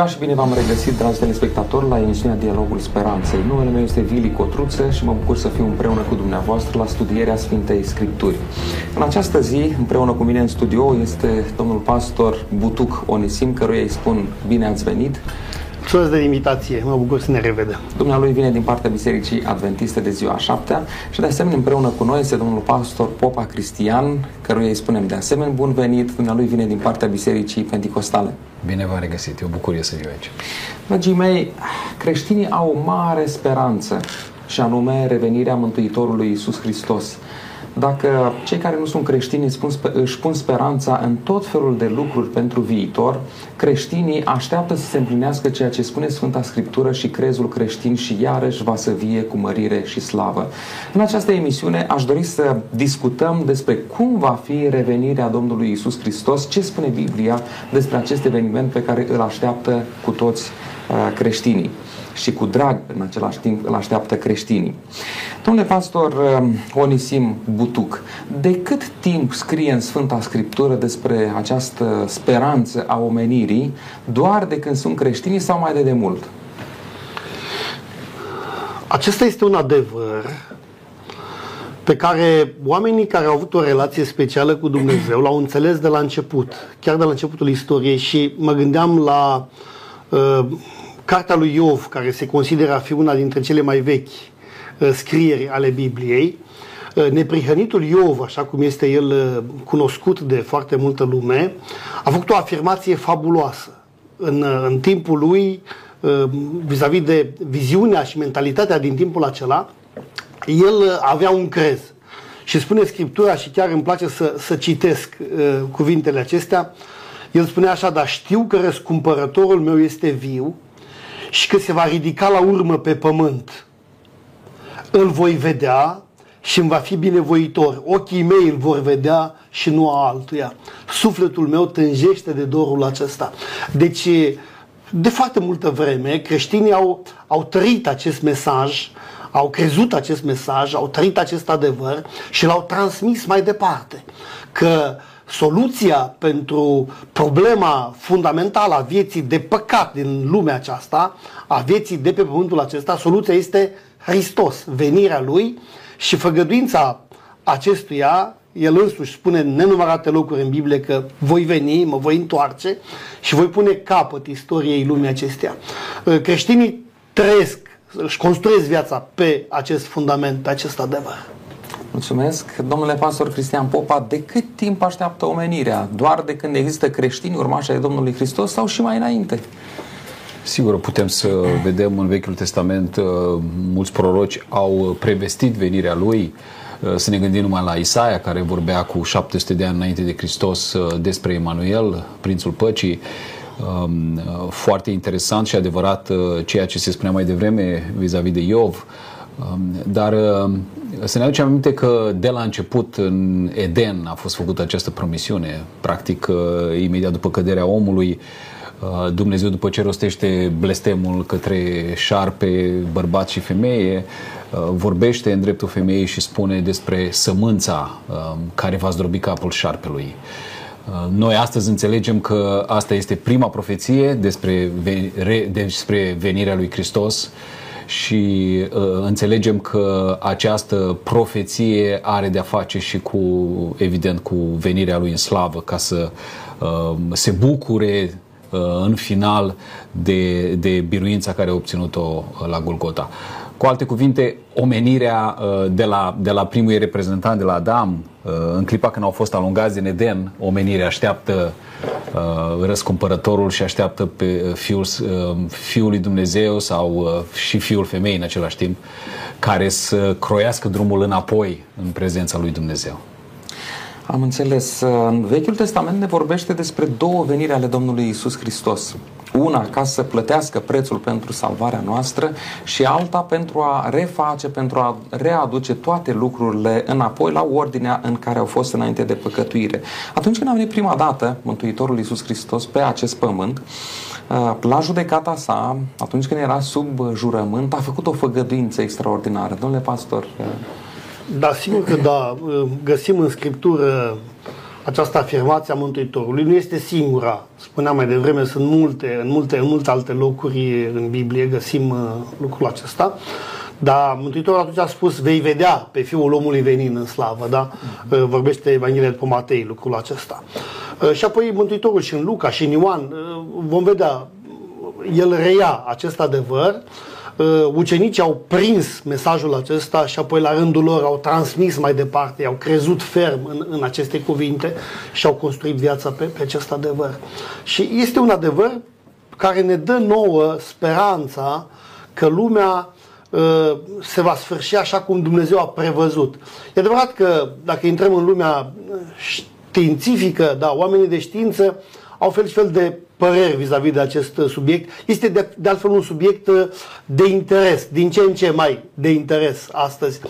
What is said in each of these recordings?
ziua și bine v-am regăsit, dragi telespectatori, la emisiunea Dialogul Speranței. Numele meu este Vili Cotruță și mă bucur să fiu împreună cu dumneavoastră la studierea Sfintei Scripturi. În această zi, împreună cu mine în studio, este domnul pastor Butuc Onisim, căruia îi spun bine ați venit. Mulțumesc de invitație, mă bucur să ne revedem. Dumnealui vine din partea Bisericii Adventiste de ziua 7 și de asemenea împreună cu noi este domnul pastor Popa Cristian, căruia îi spunem de asemenea bun venit. Dumnealui vine din partea Bisericii Pentecostale. Bine v-am regăsit, e o bucurie să fiu aici. Dragii mei, creștinii au o mare speranță și anume revenirea Mântuitorului Iisus Hristos. Dacă cei care nu sunt creștini își pun, își pun speranța în tot felul de lucruri pentru viitor, creștinii așteaptă să se împlinească ceea ce spune Sfânta Scriptură și crezul creștin și iarăși va să vie cu mărire și slavă. În această emisiune aș dori să discutăm despre cum va fi revenirea Domnului Isus Hristos, ce spune Biblia despre acest eveniment pe care îl așteaptă cu toți uh, creștinii și cu drag în același timp îl așteaptă creștinii. Domnule pastor um, Onisim Butuc, de cât timp scrie în Sfânta Scriptură despre această speranță a omenirii, doar de când sunt creștini sau mai de demult? Acesta este un adevăr pe care oamenii care au avut o relație specială cu Dumnezeu l-au înțeles de la început, chiar de la începutul istoriei și mă gândeam la uh, Cartea lui Iov, care se consideră a fi una dintre cele mai vechi uh, scrieri ale Bibliei, uh, neprihănitul Iov, așa cum este el uh, cunoscut de foarte multă lume, a făcut o afirmație fabuloasă. În, în timpul lui, vis-a-vis de viziunea și mentalitatea din timpul acela, el avea un crez. Și spune Scriptura, și chiar îmi place să, să citesc uh, cuvintele acestea, el spune așa, dar știu că răscumpărătorul meu este viu și că se va ridica la urmă pe pământ. Îl voi vedea și îmi va fi binevoitor. Ochii mei îl vor vedea și nu a altuia. Sufletul meu tânjește de dorul acesta. Deci, de foarte multă vreme, creștinii au, au trăit acest mesaj, au crezut acest mesaj, au trăit acest adevăr și l-au transmis mai departe. Că soluția pentru problema fundamentală a vieții de păcat din lumea aceasta, a vieții de pe pământul acesta, soluția este Hristos, venirea Lui și făgăduința acestuia, el însuși spune în nenumărate locuri în Biblie că voi veni, mă voi întoarce și voi pune capăt istoriei lumii acesteia. Creștinii trăiesc, își construiesc viața pe acest fundament, pe acest adevăr. Mulțumesc. Domnule pastor Cristian Popa, de cât timp așteaptă omenirea? Doar de când există creștini urmași ai Domnului Hristos sau și mai înainte? Sigur, putem să vedem în Vechiul Testament uh, mulți proroci au prevestit venirea lui. Uh, să ne gândim numai la Isaia, care vorbea cu 700 de ani înainte de Hristos uh, despre Emanuel, Prințul Păcii. Um, foarte interesant și adevărat ceea ce se spunea mai devreme vis-a-vis de Iov. Um, dar să ne aducem aminte că de la început în Eden a fost făcută această promisiune. Practic, uh, imediat după căderea omului, uh, Dumnezeu după ce rostește blestemul către șarpe, bărbat și femeie, uh, vorbește în dreptul femeii și spune despre sămânța care va zdrobi capul șarpelui. Noi astăzi înțelegem că asta este prima profeție despre, despre venirea lui Hristos și uh, înțelegem că această profeție are de-a face și cu, evident, cu venirea lui în slavă, ca să uh, se bucure uh, în final de, de biruința care a obținut-o uh, la Golgota. Cu alte cuvinte, omenirea uh, de la, de la primul reprezentant, de la Adam, uh, în clipa când au fost alungați din Eden, omenirea așteaptă uh, răscumpărătorul și așteaptă pe fiul, fiul lui Dumnezeu sau și fiul femeii în același timp, care să croiască drumul înapoi în prezența lui Dumnezeu. Am înțeles. În Vechiul Testament ne vorbește despre două veniri ale Domnului Isus Hristos. Una ca să plătească prețul pentru salvarea noastră și alta pentru a reface, pentru a readuce toate lucrurile înapoi la ordinea în care au fost înainte de păcătuire. Atunci când a venit prima dată Mântuitorul Iisus Hristos pe acest pământ, uh, la judecata sa, atunci când era sub jurământ, a făcut o făgăduință extraordinară. Domnule pastor... Uh, da, sigur că da. Găsim în Scriptură această afirmație a Mântuitorului. Nu este singura. Spuneam mai devreme, sunt multe, în multe, în multe alte locuri în Biblie găsim uh, lucrul acesta. Dar Mântuitorul atunci a spus, vei vedea pe Fiul omului venind în slavă, da? Uh, vorbește Evanghelia după Matei lucrul acesta. Uh, și apoi Mântuitorul și în Luca și în Ioan, uh, vom vedea, el reia acest adevăr, ucenicii au prins mesajul acesta și apoi la rândul lor au transmis mai departe, au crezut ferm în, în aceste cuvinte și au construit viața pe, pe acest adevăr. Și este un adevăr care ne dă nouă speranța că lumea Uh, se va sfârși așa cum Dumnezeu a prevăzut. E adevărat că dacă intrăm în lumea științifică, da, oamenii de știință au fel și fel de păreri vis-a-vis de acest subiect. Este de, de altfel un subiect de interes, din ce în ce mai de interes astăzi.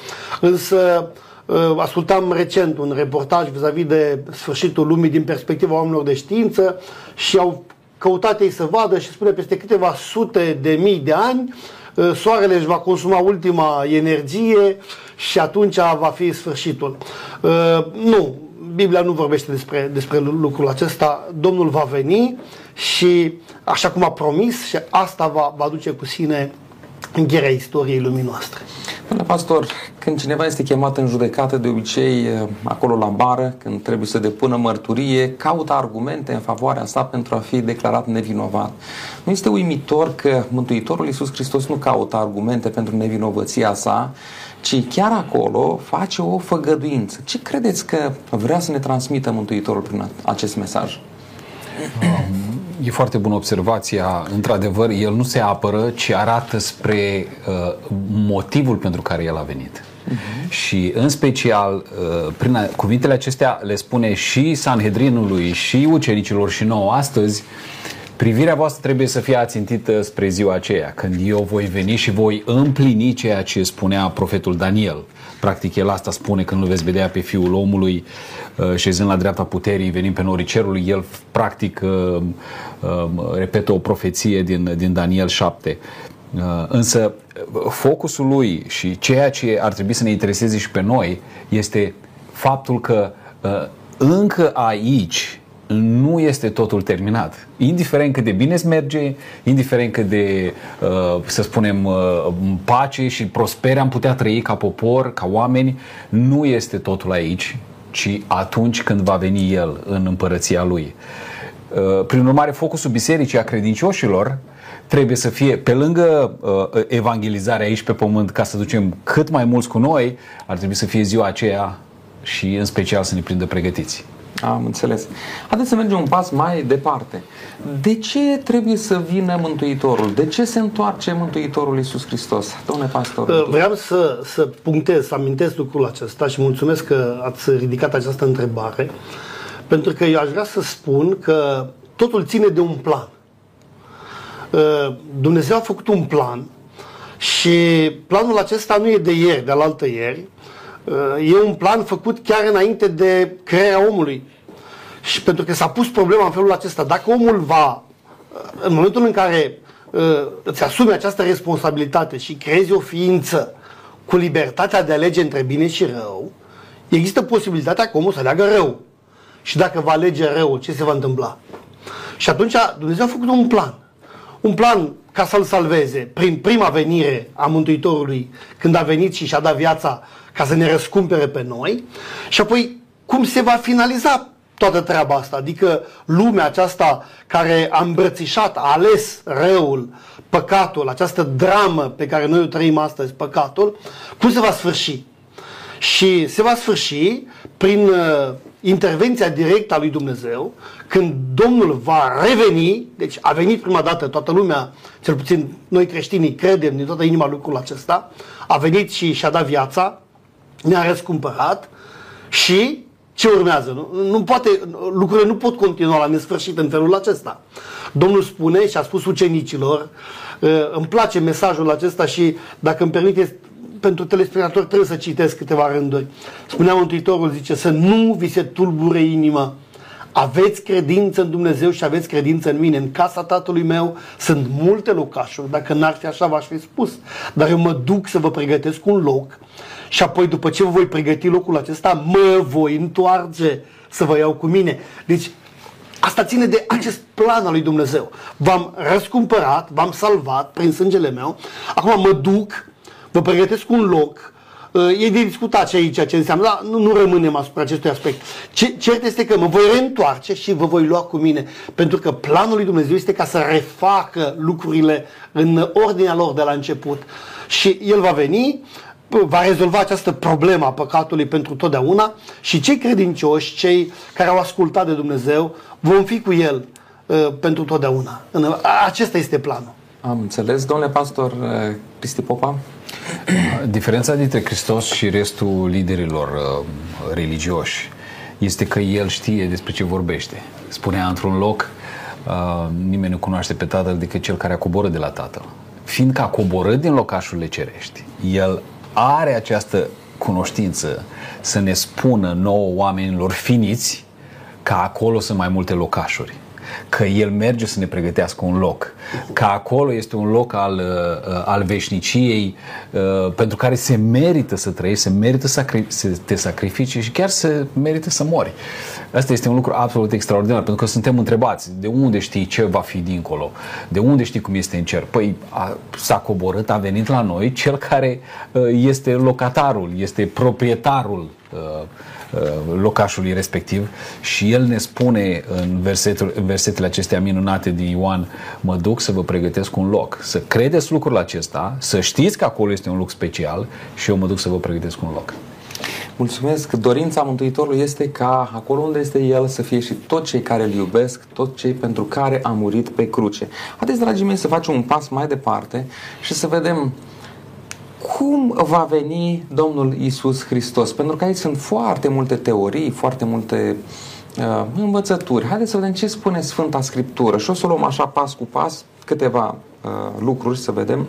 Însă uh, ascultam recent un reportaj vis-a-vis de sfârșitul lumii din perspectiva oamenilor de știință și au căutat ei să vadă și spune peste câteva sute de mii de ani Uh, soarele își va consuma ultima energie și atunci va fi sfârșitul. Uh, nu, Biblia nu vorbește despre, despre lucrul acesta. Domnul va veni și, așa cum a promis, și asta va, va duce cu sine încheierea istoriei lumii noastre. Domnule pastor, când cineva este chemat în judecată, de obicei acolo la bară, când trebuie să depună mărturie, caută argumente în favoarea sa pentru a fi declarat nevinovat. Nu este uimitor că Mântuitorul Iisus Hristos nu caută argumente pentru nevinovăția sa, ci chiar acolo face o făgăduință. Ce credeți că vrea să ne transmită Mântuitorul prin acest mesaj? Um E foarte bună observația. Într-adevăr, el nu se apără, ci arată spre uh, motivul pentru care el a venit. Uh-huh. Și în special, uh, prin cuvintele acestea le spune și Sanhedrinului, și ucenicilor, și nouă astăzi, privirea voastră trebuie să fie ațintită spre ziua aceea, când eu voi veni și voi împlini ceea ce spunea profetul Daniel. Practic, el asta spune când îl veți vedea pe fiul omului uh, șezând la dreapta puterii, venind pe norii cerului. El, practic, uh, uh, repetă o profeție din, din Daniel 7. Însă, focusul lui și ceea ce ar trebui să ne intereseze și pe noi este faptul că încă aici nu este totul terminat. Indiferent cât de bine îți merge, indiferent cât de, uh, să spunem, uh, pace și prospere am putea trăi ca popor, ca oameni, nu este totul aici, ci atunci când va veni El în împărăția Lui. Uh, prin urmare, focusul bisericii a credincioșilor trebuie să fie, pe lângă evangelizarea aici pe pământ, ca să ducem cât mai mulți cu noi, ar trebui să fie ziua aceea și în special să ne prindă pregătiți. Am înțeles. Haideți să mergem un pas mai departe. De ce trebuie să vină Mântuitorul? De ce se întoarce Mântuitorul Iisus Hristos? Domnule pastor. Uh, vreau să, să punctez, să amintesc lucrul acesta și mulțumesc că ați ridicat această întrebare, pentru că eu aș vrea să spun că totul ține de un plan. Uh, Dumnezeu a făcut un plan și planul acesta nu e de ieri, de alaltă ieri, E un plan făcut chiar înainte de crearea omului. Și pentru că s-a pus problema în felul acesta, dacă omul va, în momentul în care uh, îți asumi această responsabilitate și creezi o ființă cu libertatea de a alege între bine și rău, există posibilitatea ca omul să aleagă rău. Și dacă va alege rău, ce se va întâmpla? Și atunci Dumnezeu a făcut un plan. Un plan ca să-l salveze prin prima venire a Mântuitorului, când a venit și și-a dat viața ca să ne răscumpere pe noi și apoi cum se va finaliza toată treaba asta, adică lumea aceasta care a îmbrățișat, a ales răul, păcatul, această dramă pe care noi o trăim astăzi, păcatul, cum se va sfârși? Și se va sfârși prin uh, intervenția directă a lui Dumnezeu, când Domnul va reveni, deci a venit prima dată toată lumea, cel puțin noi creștinii credem din toată inima lucrul acesta, a venit și și-a dat viața, ne-a răscumpărat și ce urmează? Nu, nu poate, lucrurile nu pot continua la nesfârșit în felul acesta. Domnul spune și a spus ucenicilor, ă, îmi place mesajul acesta și dacă îmi permite pentru telespectatori trebuie să citesc câteva rânduri. Spunea Mântuitorul, zice, să nu vi se tulbure inima. Aveți credință în Dumnezeu și aveți credință în mine. În casa tatălui meu sunt multe locașuri. Dacă n-ar fi așa, v-aș fi spus. Dar eu mă duc să vă pregătesc un loc și apoi după ce vă voi pregăti locul acesta, mă voi întoarce să vă iau cu mine. Deci Asta ține de acest plan al lui Dumnezeu. V-am răscumpărat, v-am salvat prin sângele meu, acum mă duc, vă pregătesc un loc, e de discutat ce aici ce înseamnă, dar nu, nu rămânem asupra acestui aspect. Ce, cert este că mă voi reîntoarce și vă voi lua cu mine, pentru că planul lui Dumnezeu este ca să refacă lucrurile în ordinea lor de la început. Și El va veni, va rezolva această problemă a păcatului pentru totdeauna și cei credincioși, cei care au ascultat de Dumnezeu, vom fi cu El uh, pentru totdeauna. Acesta este planul. Am înțeles. Domnule pastor uh, Cristi Popa? Diferența dintre Hristos și restul liderilor uh, religioși este că El știe despre ce vorbește. Spunea într-un loc, uh, nimeni nu cunoaște pe Tatăl decât Cel care a coborât de la Tatăl. Fiindcă a coborât din locașurile cerești, El are această cunoștință să ne spună nouă oamenilor finiți că acolo sunt mai multe locașuri că El merge să ne pregătească un loc, că acolo este un loc al, uh, al veșniciei uh, pentru care se merită să trăiești, se merită să te sacrifici și chiar se merită să mori. Asta este un lucru absolut extraordinar, pentru că suntem întrebați de unde știi ce va fi dincolo, de unde știi cum este în cer. Păi a, s-a coborât, a venit la noi cel care uh, este locatarul, este proprietarul Uh, locașului respectiv și el ne spune în, versetul, în versetele acestea minunate din Ioan mă duc să vă pregătesc un loc. Să credeți lucrul acesta, să știți că acolo este un loc special și eu mă duc să vă pregătesc un loc. Mulțumesc. Dorința Mântuitorului este ca acolo unde este El să fie și tot cei care îl iubesc, tot cei pentru care a murit pe cruce. Haideți, dragii mei, să facem un pas mai departe și să vedem cum va veni Domnul Isus Hristos? Pentru că aici sunt foarte multe teorii, foarte multe uh, învățături. Haideți să vedem ce spune Sfânta Scriptură și o să luăm așa pas cu pas câteva uh, lucruri să vedem.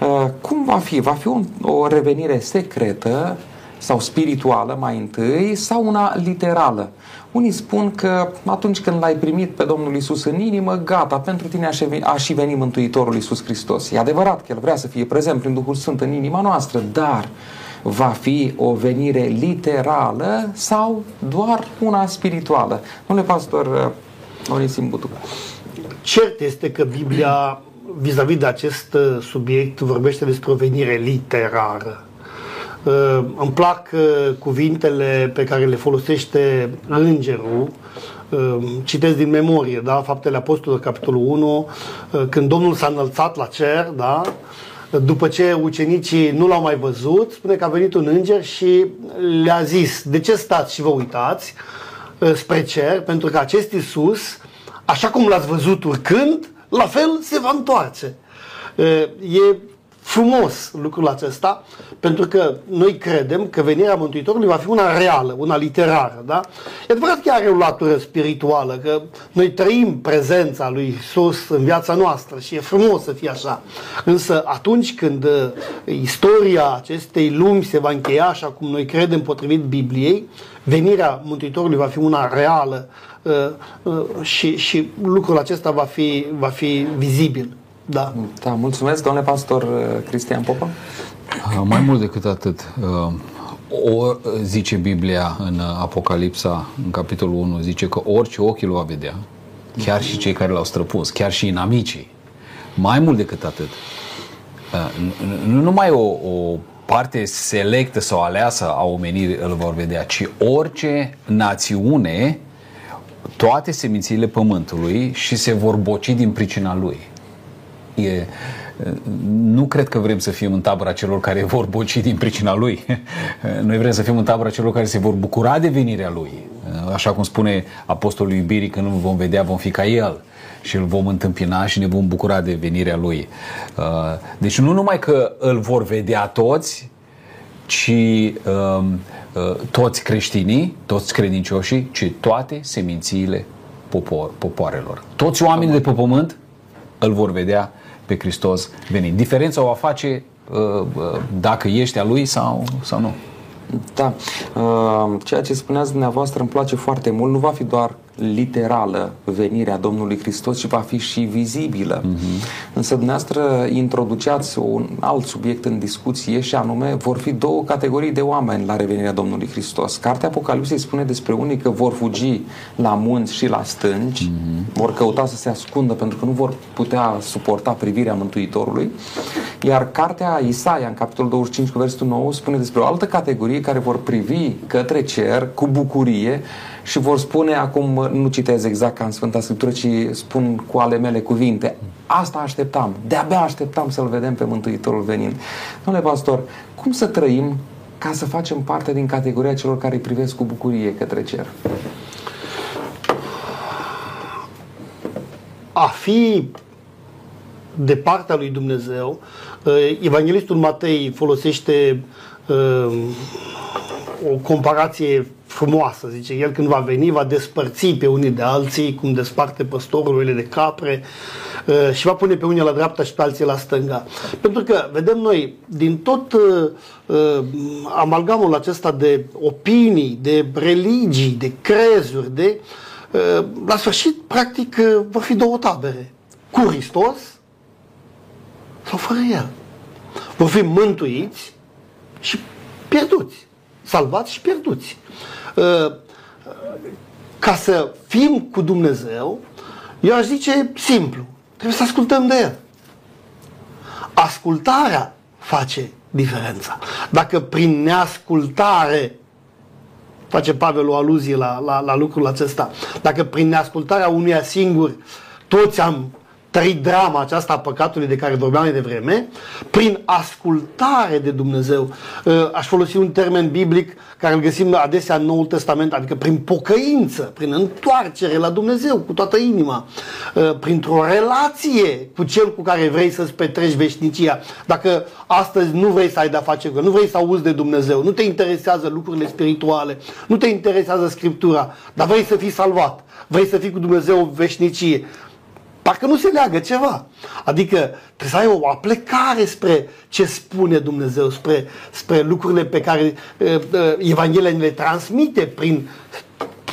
Uh, cum va fi? Va fi un, o revenire secretă sau spirituală mai întâi sau una literală? Unii spun că atunci când l-ai primit pe Domnul Isus în inimă, gata, pentru tine a și veni Mântuitorul Isus Hristos. E adevărat că El vrea să fie prezent prin Duhul Sfânt în inima noastră, dar va fi o venire literală sau doar una spirituală? Domnule pastor uh, Onisim Butu. Cert este că Biblia vis-a-vis de acest uh, subiect vorbește despre o venire literară. Uh, îmi plac uh, cuvintele pe care le folosește îngerul, uh, citesc din memorie, da? Faptele Apostolilor, capitolul 1, când Domnul s-a înălțat la cer, da? după ce ucenicii nu l-au mai văzut, spune că a venit un înger și le-a zis, de ce stați și vă uitați spre cer? Pentru că acest Iisus, așa cum l-ați văzut urcând, la fel se va întoarce. E frumos lucrul acesta, pentru că noi credem că venirea Mântuitorului va fi una reală, una literară. Da? E adevărat că are o latură spirituală, că noi trăim prezența lui Isus în viața noastră și e frumos să fie așa. Însă atunci când uh, istoria acestei lumi se va încheia așa cum noi credem potrivit Bibliei, venirea Mântuitorului va fi una reală uh, uh, și, și lucrul acesta va fi, va fi vizibil. Da. Da, mulțumesc, domnule pastor uh, Cristian Popa. Uh, mai mult decât atât, uh, o zice Biblia în Apocalipsa, în capitolul 1, zice că orice ochi îl va vedea, chiar și cei care l-au străpus, chiar și inamicii. Mai mult decât atât, nu numai o, o parte selectă sau aleasă a omenirii îl vor vedea, ci orice națiune, toate semințiile pământului și se vor boci din pricina lui. E, nu cred că vrem să fim în tabăra celor care vor boci din pricina lui. Noi vrem să fim în tabăra celor care se vor bucura de venirea lui. Așa cum spune apostolul iubirii, când îl vom vedea, vom fi ca el și îl vom întâmpina și ne vom bucura de venirea lui. Deci nu numai că îl vor vedea toți, ci um, uh, toți creștinii, toți credincioșii, ci toate semințiile popor, popoarelor. Toți oamenii de pe pământ îl vor vedea pe Hristos venind. Diferența o va face uh, uh, dacă ești a Lui sau, sau nu. Da. Uh, ceea ce spuneați dumneavoastră îmi place foarte mult. Nu va fi doar literală venirea Domnului Hristos și va fi și vizibilă. Uh-huh. Însă dumneavoastră introduceați un alt subiect în discuție și anume vor fi două categorii de oameni la revenirea Domnului Hristos. Cartea Apocalipsei spune despre unii că vor fugi la munți și la stânci, uh-huh. vor căuta să se ascundă pentru că nu vor putea suporta privirea Mântuitorului, iar cartea Isaia în capitolul 25 cu versetul 9 spune despre o altă categorie care vor privi către cer cu bucurie și vor spune, acum nu citez exact ca în Sfânta Scriptură, ci spun cu ale mele cuvinte, asta așteptam, de-abia așteptam să-L vedem pe Mântuitorul venind. Domnule pastor, cum să trăim ca să facem parte din categoria celor care îi privesc cu bucurie către cer? A fi de partea lui Dumnezeu, uh, Evanghelistul Matei folosește uh, o comparație frumoasă, zice el, când va veni, va despărți pe unii de alții, cum desparte păstorul de capre uh, și va pune pe unii la dreapta și pe alții la stânga. Pentru că, vedem noi, din tot uh, uh, amalgamul acesta de opinii, de religii, de crezuri, de, la sfârșit, practic, vor fi două tabere. Cu Hristos sau fără El. Vor fi mântuiți și pierduți. Salvați și pierduți. Uh, ca să fim cu Dumnezeu, eu aș zice simplu. Trebuie să ascultăm de El. Ascultarea face diferența. Dacă prin neascultare face Pavel o aluzie la, la, la lucrul acesta. Dacă prin neascultarea unuia singur toți am trăit drama aceasta a păcatului de care vorbeam de vreme, prin ascultare de Dumnezeu. Uh, aș folosi un termen biblic care îl găsim adesea în Noul Testament, adică prin pocăință, prin întoarcere la Dumnezeu cu toată inima, uh, printr-o relație cu cel cu care vrei să-ți petreci veșnicia. Dacă astăzi nu vrei să ai de-a face cu nu vrei să auzi de Dumnezeu, nu te interesează lucrurile spirituale, nu te interesează Scriptura, dar vrei să fii salvat, vrei să fii cu Dumnezeu veșnicie, Parcă nu se leagă ceva. Adică trebuie să ai o aplecare spre ce spune Dumnezeu, spre, spre lucrurile pe care uh, uh, Evanghelia le transmite prin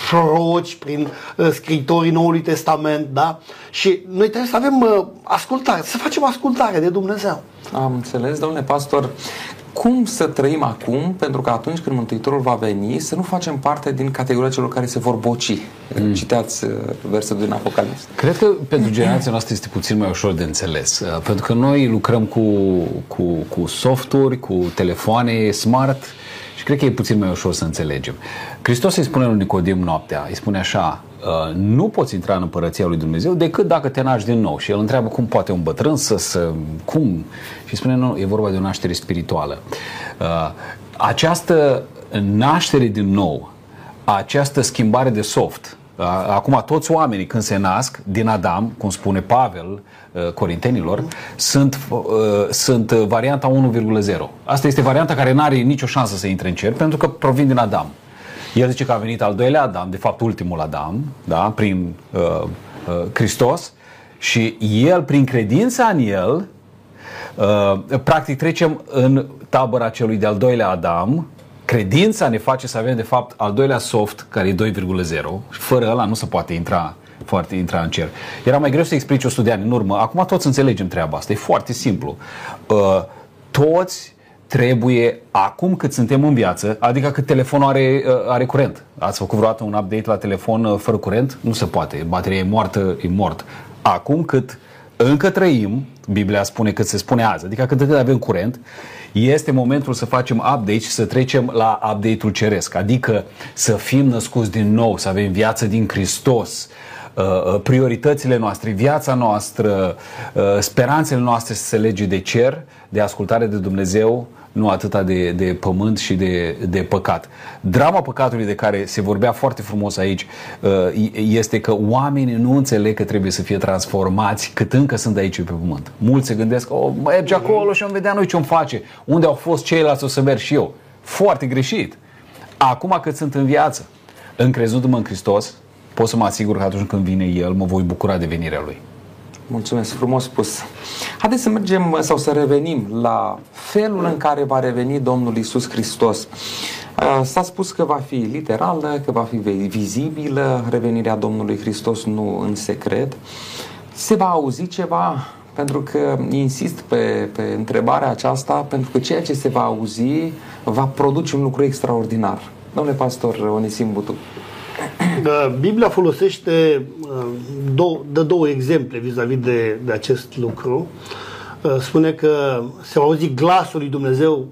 proroci, prin uh, scritorii Noului Testament, da? Și noi trebuie să avem uh, ascultare, să facem ascultare de Dumnezeu. Am înțeles, domnule pastor cum să trăim acum, pentru că atunci când Mântuitorul va veni, să nu facem parte din categoria celor care se vor boci. Mm. Citeați uh, versetul din Apocalips. Cred că pentru generația noastră este puțin mai ușor de înțeles, uh, pentru că noi lucrăm cu, cu, cu softuri, cu telefoane smart și cred că e puțin mai ușor să înțelegem. Hristos îi spune lui Nicodim noaptea, îi spune așa, Uh, nu poți intra în împărăția lui Dumnezeu decât dacă te naști din nou. Și el întreabă cum poate un bătrân să, să cum? Și spune, nu, e vorba de o naștere spirituală. Uh, această naștere din nou, această schimbare de soft, uh, Acum toți oamenii când se nasc din Adam, cum spune Pavel Corintenilor, sunt, sunt varianta 1,0. Asta este varianta care nu are nicio șansă să intre în cer pentru că provin din Adam. El zice că a venit al doilea Adam, de fapt ultimul Adam, da, prin uh, uh, Hristos și el, prin credința în el, uh, practic trecem în tabăra celui de-al doilea Adam, credința ne face să avem de fapt al doilea soft, care e 2,0, fără ăla nu se poate intra foarte intra în cer. Era mai greu să explici 100 de ani în urmă. Acum toți înțelegem treaba asta. E foarte simplu. Uh, toți trebuie acum cât suntem în viață, adică cât telefonul are, uh, are curent. Ați făcut vreodată un update la telefon uh, fără curent? Nu se poate. Bateria e moartă, e mort. Acum cât încă trăim, Biblia spune cât se spune azi, adică cât avem curent, este momentul să facem update și să trecem la update-ul ceresc, adică să fim născuți din nou, să avem viață din Hristos, uh, prioritățile noastre, viața noastră, speranțele noastre să se lege de cer, de ascultare de Dumnezeu, nu atâta de, de pământ și de, de păcat. Drama păcatului de care se vorbea foarte frumos aici uh, este că oamenii nu înțeleg că trebuie să fie transformați cât încă sunt aici pe pământ. Mulți se gândesc, o, oh, merge acolo și am vedea noi ce-mi face. Unde au fost ceilalți o să merg și eu. Foarte greșit. Acum cât sunt în viață, încrezându-mă în Hristos, pot să mă asigur că atunci când vine El, mă voi bucura de venirea Lui. Mulțumesc, frumos spus. Haideți să mergem sau să revenim la felul în care va reveni Domnul Isus Hristos. S-a spus că va fi literală, că va fi vizibilă revenirea Domnului Hristos, nu în secret. Se va auzi ceva, pentru că insist pe, pe întrebarea aceasta, pentru că ceea ce se va auzi va produce un lucru extraordinar. Domnule pastor Onisim Butu. Biblia folosește, două, dă două exemple vis-a-vis de, de acest lucru. Spune că se va auzi glasul lui Dumnezeu,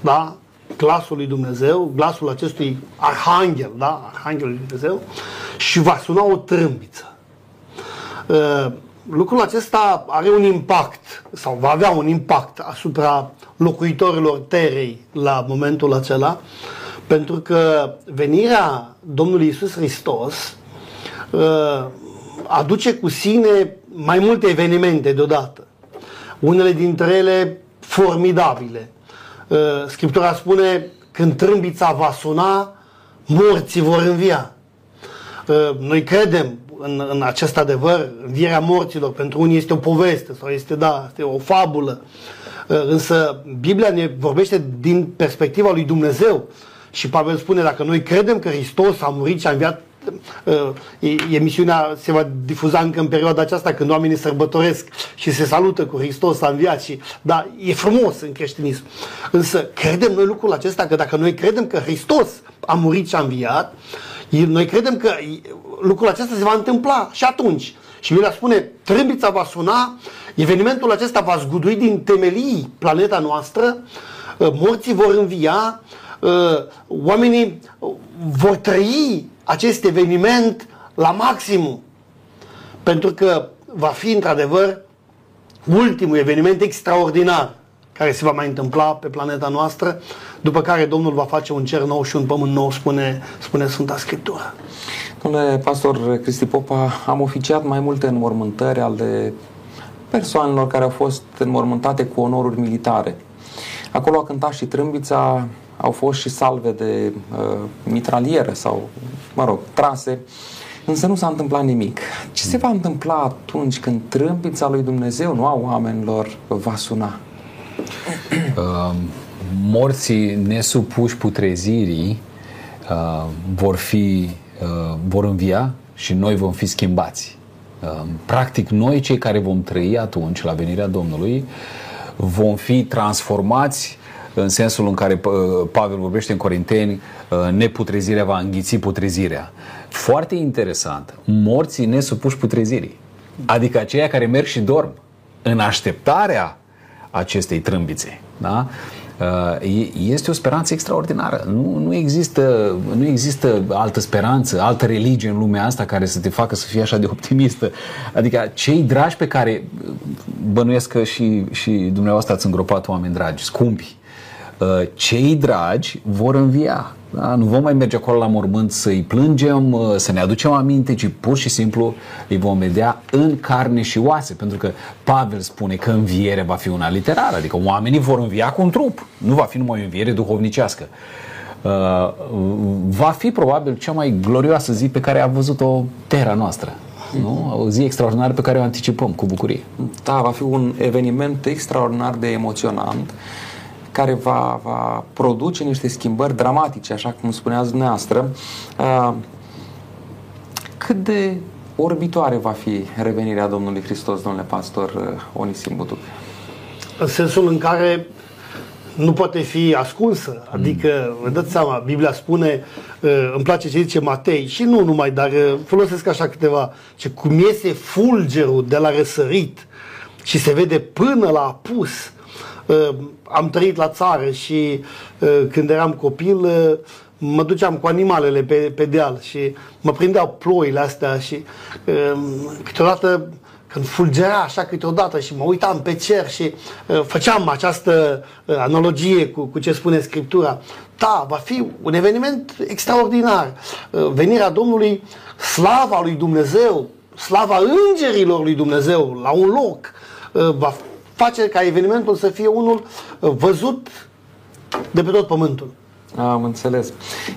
da? glasul lui Dumnezeu, glasul acestui arhanghel, da? Arhanghelul lui Dumnezeu, și va suna o trâmbiță. Uh, lucrul acesta are un impact, sau va avea un impact asupra locuitorilor terei la momentul acela, pentru că venirea Domnului Isus Hristos uh, aduce cu sine mai multe evenimente deodată. Unele dintre ele formidabile. Uh, Scriptura spune, când trâmbița va suna, morții vor învia. Uh, noi credem în, în acest adevăr, învierea morților, pentru unii este o poveste sau este, da, este o fabulă. Uh, însă Biblia ne vorbește din perspectiva lui Dumnezeu. Și Pavel spune, dacă noi credem că Hristos a murit și a înviat Uh, emisiunea se va difuza încă în perioada aceasta când oamenii sărbătoresc și se salută cu Hristos a înviat și da, e frumos în creștinism. Însă credem noi lucrul acesta că dacă noi credem că Hristos a murit și a înviat, noi credem că lucrul acesta se va întâmpla și atunci. Și Biblia spune, trâmbița va suna, evenimentul acesta va zgudui din temelii planeta noastră, uh, morții vor învia, uh, oamenii vor trăi acest eveniment la maximum. Pentru că va fi într-adevăr ultimul eveniment extraordinar care se va mai întâmpla pe planeta noastră, după care Domnul va face un cer nou și un pământ nou, spune, spune Sfânta Scriptură. Domnule pastor Cristi Popa, am oficiat mai multe înmormântări ale persoanelor care au fost înmormântate cu onoruri militare. Acolo a cântat și trâmbița, au fost și salve de uh, mitraliere sau, mă rog, trase, însă nu s-a întâmplat nimic. Ce se va întâmpla atunci când trâmbița lui Dumnezeu, nu a oamenilor, va suna? Uh, morții nesupuși putrezirii uh, vor fi, uh, vor învia și noi vom fi schimbați. Uh, practic, noi cei care vom trăi atunci, la venirea Domnului, vom fi transformați în sensul în care Pavel vorbește în Corinteni, uh, neputrezirea va înghiți putrezirea. Foarte interesant, morții nesupuși putrezirii, adică aceia care merg și dorm în așteptarea acestei trâmbițe. Da? Uh, este o speranță extraordinară. Nu, nu, există, nu există altă speranță, altă religie în lumea asta care să te facă să fii așa de optimistă. Adică cei dragi pe care bănuiesc că și, și dumneavoastră ați îngropat oameni dragi, scumpi, Uh, cei dragi vor învia. Da? Nu vom mai merge acolo la mormânt să-i plângem, uh, să ne aducem aminte, ci pur și simplu îi vom vedea în carne și oase. Pentru că Pavel spune că înviere va fi una literară, adică oamenii vor învia cu un trup. Nu va fi numai o înviere duhovnicească. Uh, va fi probabil cea mai glorioasă zi pe care a văzut-o terra noastră. Nu? O zi extraordinară pe care o anticipăm cu bucurie. Da, va fi un eveniment extraordinar de emoționant care va, va produce niște schimbări dramatice, așa cum spuneați dumneavoastră. Uh, cât de orbitoare va fi revenirea Domnului Hristos, domnule pastor uh, Onisim Butuc? În sensul în care nu poate fi ascunsă. Adică, vă dați seama, Biblia spune, uh, îmi place ce zice Matei, și nu numai, dar folosesc așa câteva, ce cum iese fulgerul de la răsărit și se vede până la apus, Uh, am trăit la țară și uh, când eram copil uh, mă duceam cu animalele pe, pe deal și mă prindeau ploile astea și câteodată când fulgera așa câteodată și mă uitam pe cer și uh, făceam această uh, analogie cu, cu ce spune Scriptura. Da, va fi un eveniment extraordinar. Uh, venirea Domnului, slava lui Dumnezeu, slava îngerilor lui Dumnezeu la un loc, uh, va face ca evenimentul să fie unul uh, văzut de pe tot pământul. Am înțeles.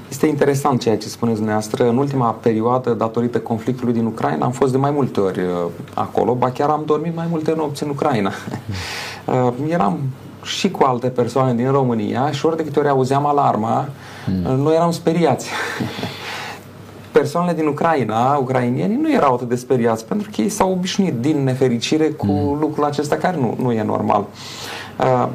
Este interesant ceea ce spuneți dumneavoastră. În ultima perioadă, datorită conflictului din Ucraina, am fost de mai multe ori uh, acolo, ba chiar am dormit mai multe nopți în Ucraina. Uh, eram și cu alte persoane din România și ori de câte ori auzeam alarma, mm. noi eram speriați. Persoanele din Ucraina, ucrainienii, nu erau atât de speriați pentru că ei s-au obișnuit din nefericire cu mm. lucrul acesta care nu, nu e normal. Uh,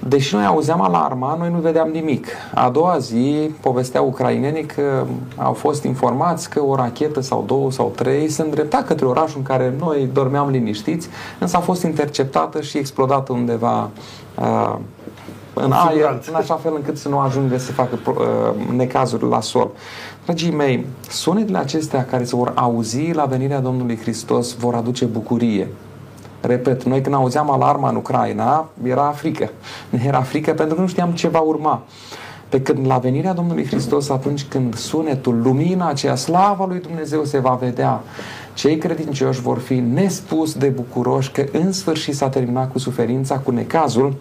Deși noi auzeam alarma, noi nu vedeam nimic. A doua zi povesteau ucrainenii că au fost informați că o rachetă sau două sau trei se îndrepta către orașul în care noi dormeam liniștiți, însă a fost interceptată și explodată undeva uh, în aer, în așa fel încât să nu ajungă să facă uh, necazuri la sol. Dragii mei, sunetele acestea care se vor auzi la venirea Domnului Hristos vor aduce bucurie Repet, noi când auzeam alarma în Ucraina, era frică. Era frică pentru că nu știam ce va urma. Pe când la venirea Domnului Hristos, atunci când sunetul, lumina aceea, slava lui Dumnezeu se va vedea, cei credincioși vor fi nespus de bucuroși că în sfârșit s-a terminat cu suferința, cu necazul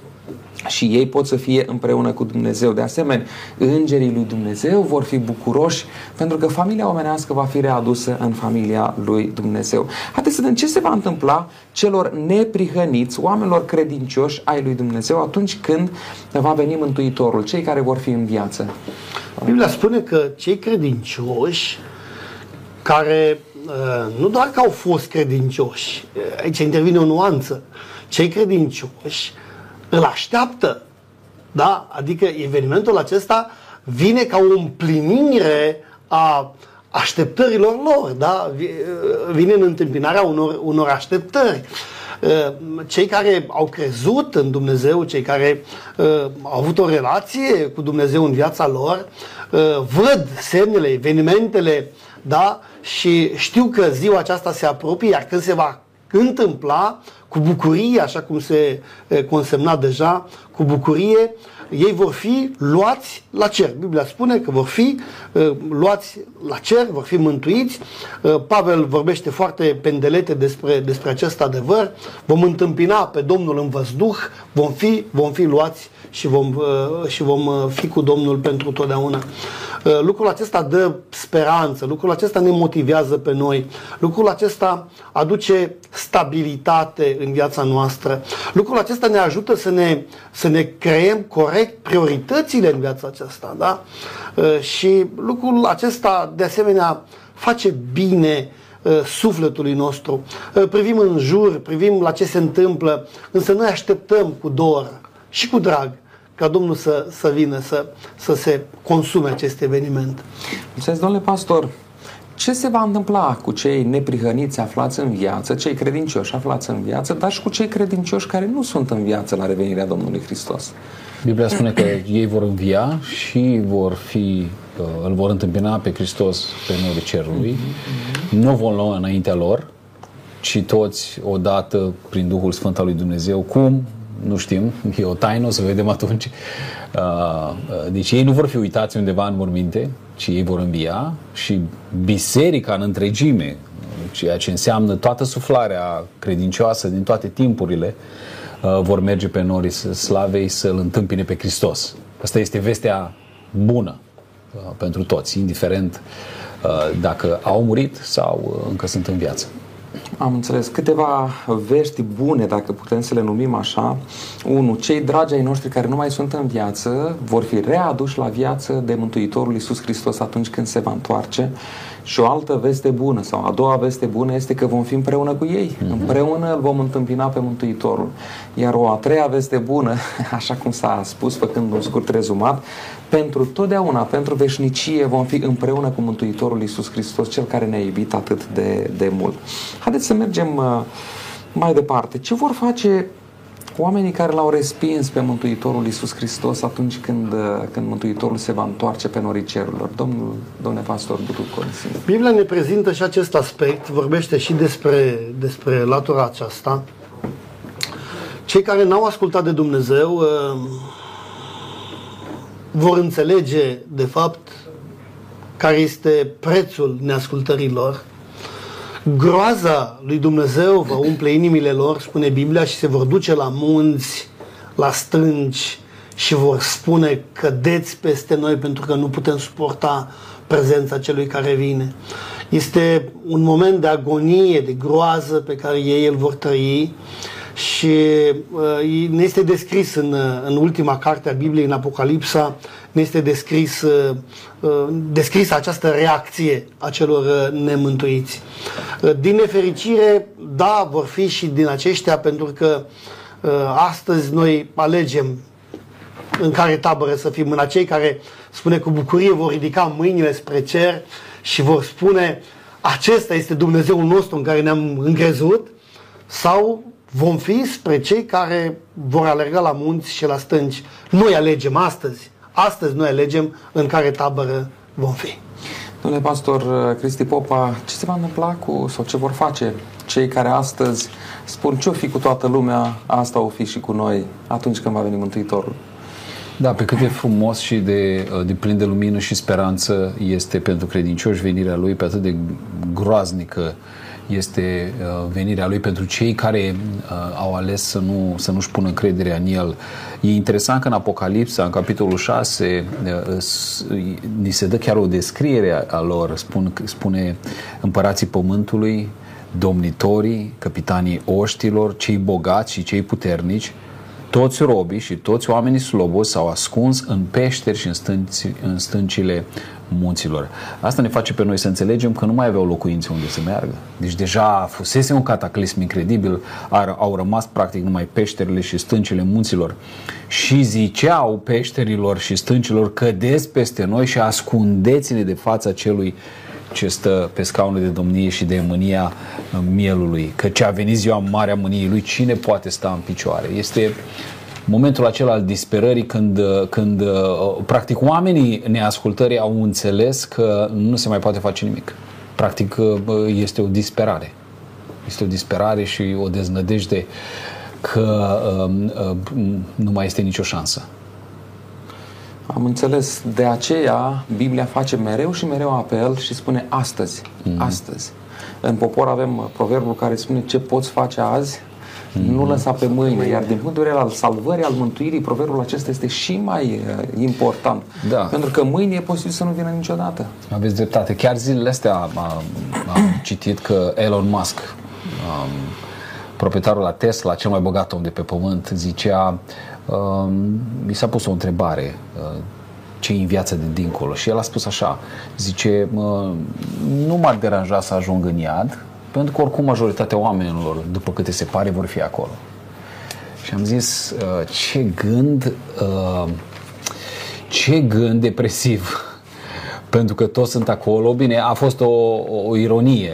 și ei pot să fie împreună cu Dumnezeu. De asemenea, îngerii lui Dumnezeu vor fi bucuroși pentru că familia omenească va fi readusă în familia lui Dumnezeu. Haideți să vedem ce se va întâmpla celor neprihăniți, oamenilor credincioși ai lui Dumnezeu atunci când va veni Mântuitorul, cei care vor fi în viață. Biblia spune că cei credincioși care uh, nu doar că au fost credincioși, aici intervine o nuanță, cei credincioși îl așteaptă. Da? Adică evenimentul acesta vine ca o împlinire a așteptărilor lor, da? vine în întâmpinarea unor, unor așteptări. Cei care au crezut în Dumnezeu, cei care uh, au avut o relație cu Dumnezeu în viața lor, uh, văd semnele, evenimentele, da? și știu că ziua aceasta se apropie, iar când se va întâmpla, cu bucurie, așa cum se consemna deja, cu bucurie, ei vor fi luați la cer. Biblia spune că vor fi uh, luați la cer, vor fi mântuiți. Uh, Pavel vorbește foarte pendelete despre, despre acest adevăr. Vom întâmpina pe Domnul în văzduh, vom fi, vom fi luați și vom, uh, și vom fi cu Domnul pentru totdeauna. Lucrul acesta dă speranță, lucrul acesta ne motivează pe noi, lucrul acesta aduce stabilitate în viața noastră, lucrul acesta ne ajută să ne, să ne creăm corect prioritățile în viața aceasta. Da? Și lucrul acesta, de asemenea, face bine sufletului nostru. Privim în jur, privim la ce se întâmplă, însă noi așteptăm cu dor și cu drag ca Domnul să, să vină să, să se consume acest eveniment. Mulțumesc, domnule pastor. Ce se va întâmpla cu cei neprihăniți aflați în viață, cei credincioși aflați în viață, dar și cu cei credincioși care nu sunt în viață la revenirea Domnului Hristos? Biblia spune că ei vor învia și vor fi, uh, îl vor întâmpina pe Hristos pe norii cerului. Mm-hmm. Nu vom lua înaintea lor, ci toți odată prin Duhul Sfânt al lui Dumnezeu, cum nu știm, e o taină, o să vedem atunci. Uh, uh, deci ei nu vor fi uitați undeva în morminte, ci ei vor învia și biserica în întregime, ceea ce înseamnă toată suflarea credincioasă din toate timpurile, uh, vor merge pe norii slavei să-L întâmpine pe Hristos. Asta este vestea bună pentru toți, indiferent dacă au murit sau încă sunt în viață. Am înțeles. Câteva vești bune, dacă putem să le numim așa. Unu, cei dragi ai noștri care nu mai sunt în viață vor fi readuși la viață de Mântuitorul Iisus Hristos atunci când se va întoarce. Și o altă veste bună, sau a doua veste bună, este că vom fi împreună cu ei. Mm-hmm. Împreună îl vom întâmpina pe Mântuitorul. Iar o a treia veste bună, așa cum s-a spus, făcând un scurt rezumat, pentru totdeauna, pentru veșnicie vom fi împreună cu Mântuitorul Iisus Hristos, Cel care ne-a iubit atât de, de mult. Haideți să mergem uh, mai departe. Ce vor face oamenii care l-au respins pe Mântuitorul Iisus Hristos atunci când, uh, când Mântuitorul se va întoarce pe norii cerurilor? Domnul, domnule pastor Butuconisin. Biblia ne prezintă și acest aspect, vorbește și despre, despre latura aceasta. Cei care n-au ascultat de Dumnezeu uh, vor înțelege, de fapt, care este prețul neascultărilor. Groaza lui Dumnezeu va umple inimile lor, spune Biblia, și se vor duce la munți, la stânci și vor spune cădeți peste noi pentru că nu putem suporta prezența celui care vine. Este un moment de agonie, de groază pe care ei îl vor trăi și uh, ne este descris în, în ultima carte a Bibliei, în Apocalipsa, ne este descris, uh, descris această reacție a celor nemântuiți. Din nefericire, da, vor fi și din aceștia, pentru că astăzi noi alegem în care tabără să fim, în acei care spune cu bucurie vor ridica mâinile spre cer și vor spune acesta este Dumnezeul nostru în care ne-am încrezut sau vom fi spre cei care vor alerga la munți și la stânci. Noi alegem astăzi, astăzi noi alegem în care tabără vom fi. Domnule pastor uh, Cristi Popa, ce se va întâmpla cu, sau ce vor face cei care astăzi spun ce o fi cu toată lumea, asta o fi și cu noi atunci când va veni Mântuitorul? Da, pe cât de frumos și de, uh, de plin de lumină și speranță este pentru credincioși venirea Lui, pe atât de groaznică este uh, venirea Lui pentru cei care uh, au ales să, nu, să nu-și pună încrederea în El. E interesant că în Apocalipsa, în capitolul 6, ni se dă chiar o descriere a lor, spun, spune împărații pământului, domnitorii, capitanii oștilor, cei bogați și cei puternici, toți robii și toți oamenii slobozi s-au ascuns în peșteri și în, stânci, în stâncile munților. Asta ne face pe noi să înțelegem că nu mai aveau locuințe unde să meargă. Deci deja fusese un cataclism incredibil, au rămas practic numai peșterile și stâncile munților. Și ziceau peșterilor și stâncilor, cădeți peste noi și ascundeți-ne de fața celui ce stă pe scaunul de domnie și de mânia mielului, că ce a venit ziua mare a mâniei lui, cine poate sta în picioare? Este momentul acela al disperării când, când practic oamenii neascultării au înțeles că nu se mai poate face nimic. Practic este o disperare. Este o disperare și o deznădejde că nu mai este nicio șansă. Am înțeles. De aceea, Biblia face mereu și mereu apel și spune astăzi, mm. astăzi. În popor avem proverbul care spune ce poți face azi, mm. nu lăsa pe mâine. Iar din punctul de vedere al salvării, al mântuirii, proverbul acesta este și mai uh, important. Da. Pentru că mâine e posibil să nu vină niciodată. Aveți dreptate. Chiar zilele astea am, am citit că Elon Musk, um, proprietarul la Tesla, cel mai bogat om de pe pământ, zicea mi s-a pus o întrebare uh, ce în viața de dincolo? Și el a spus așa zice nu m-ar deranja să ajung în iad pentru că oricum majoritatea oamenilor după câte se pare vor fi acolo. Și am zis uh, ce gând uh, ce gând depresiv pentru că toți sunt acolo. Bine, a fost o, o ironie,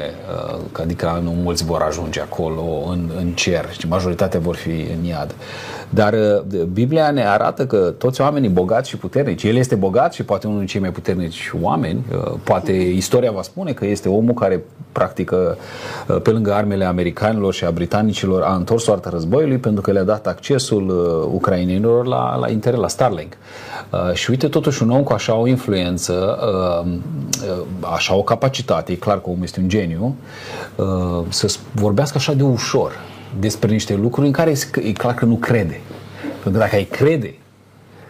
adică nu mulți vor ajunge acolo în, în cer și majoritatea vor fi în iad. Dar uh, Biblia ne arată că toți oamenii bogați și puternici, el este bogat și poate unul dintre cei mai puternici oameni, uh, poate istoria va spune că este omul care practică uh, pe lângă armele americanilor și a britanicilor a întors soarta războiului pentru că le-a dat accesul ucrainenilor la, la internet, la Starlink. Și uite totuși un om cu așa o influență, așa o capacitate, e clar că omul este un geniu, să vorbească așa de ușor despre niște lucruri în care e clar că nu crede. Pentru că dacă ai crede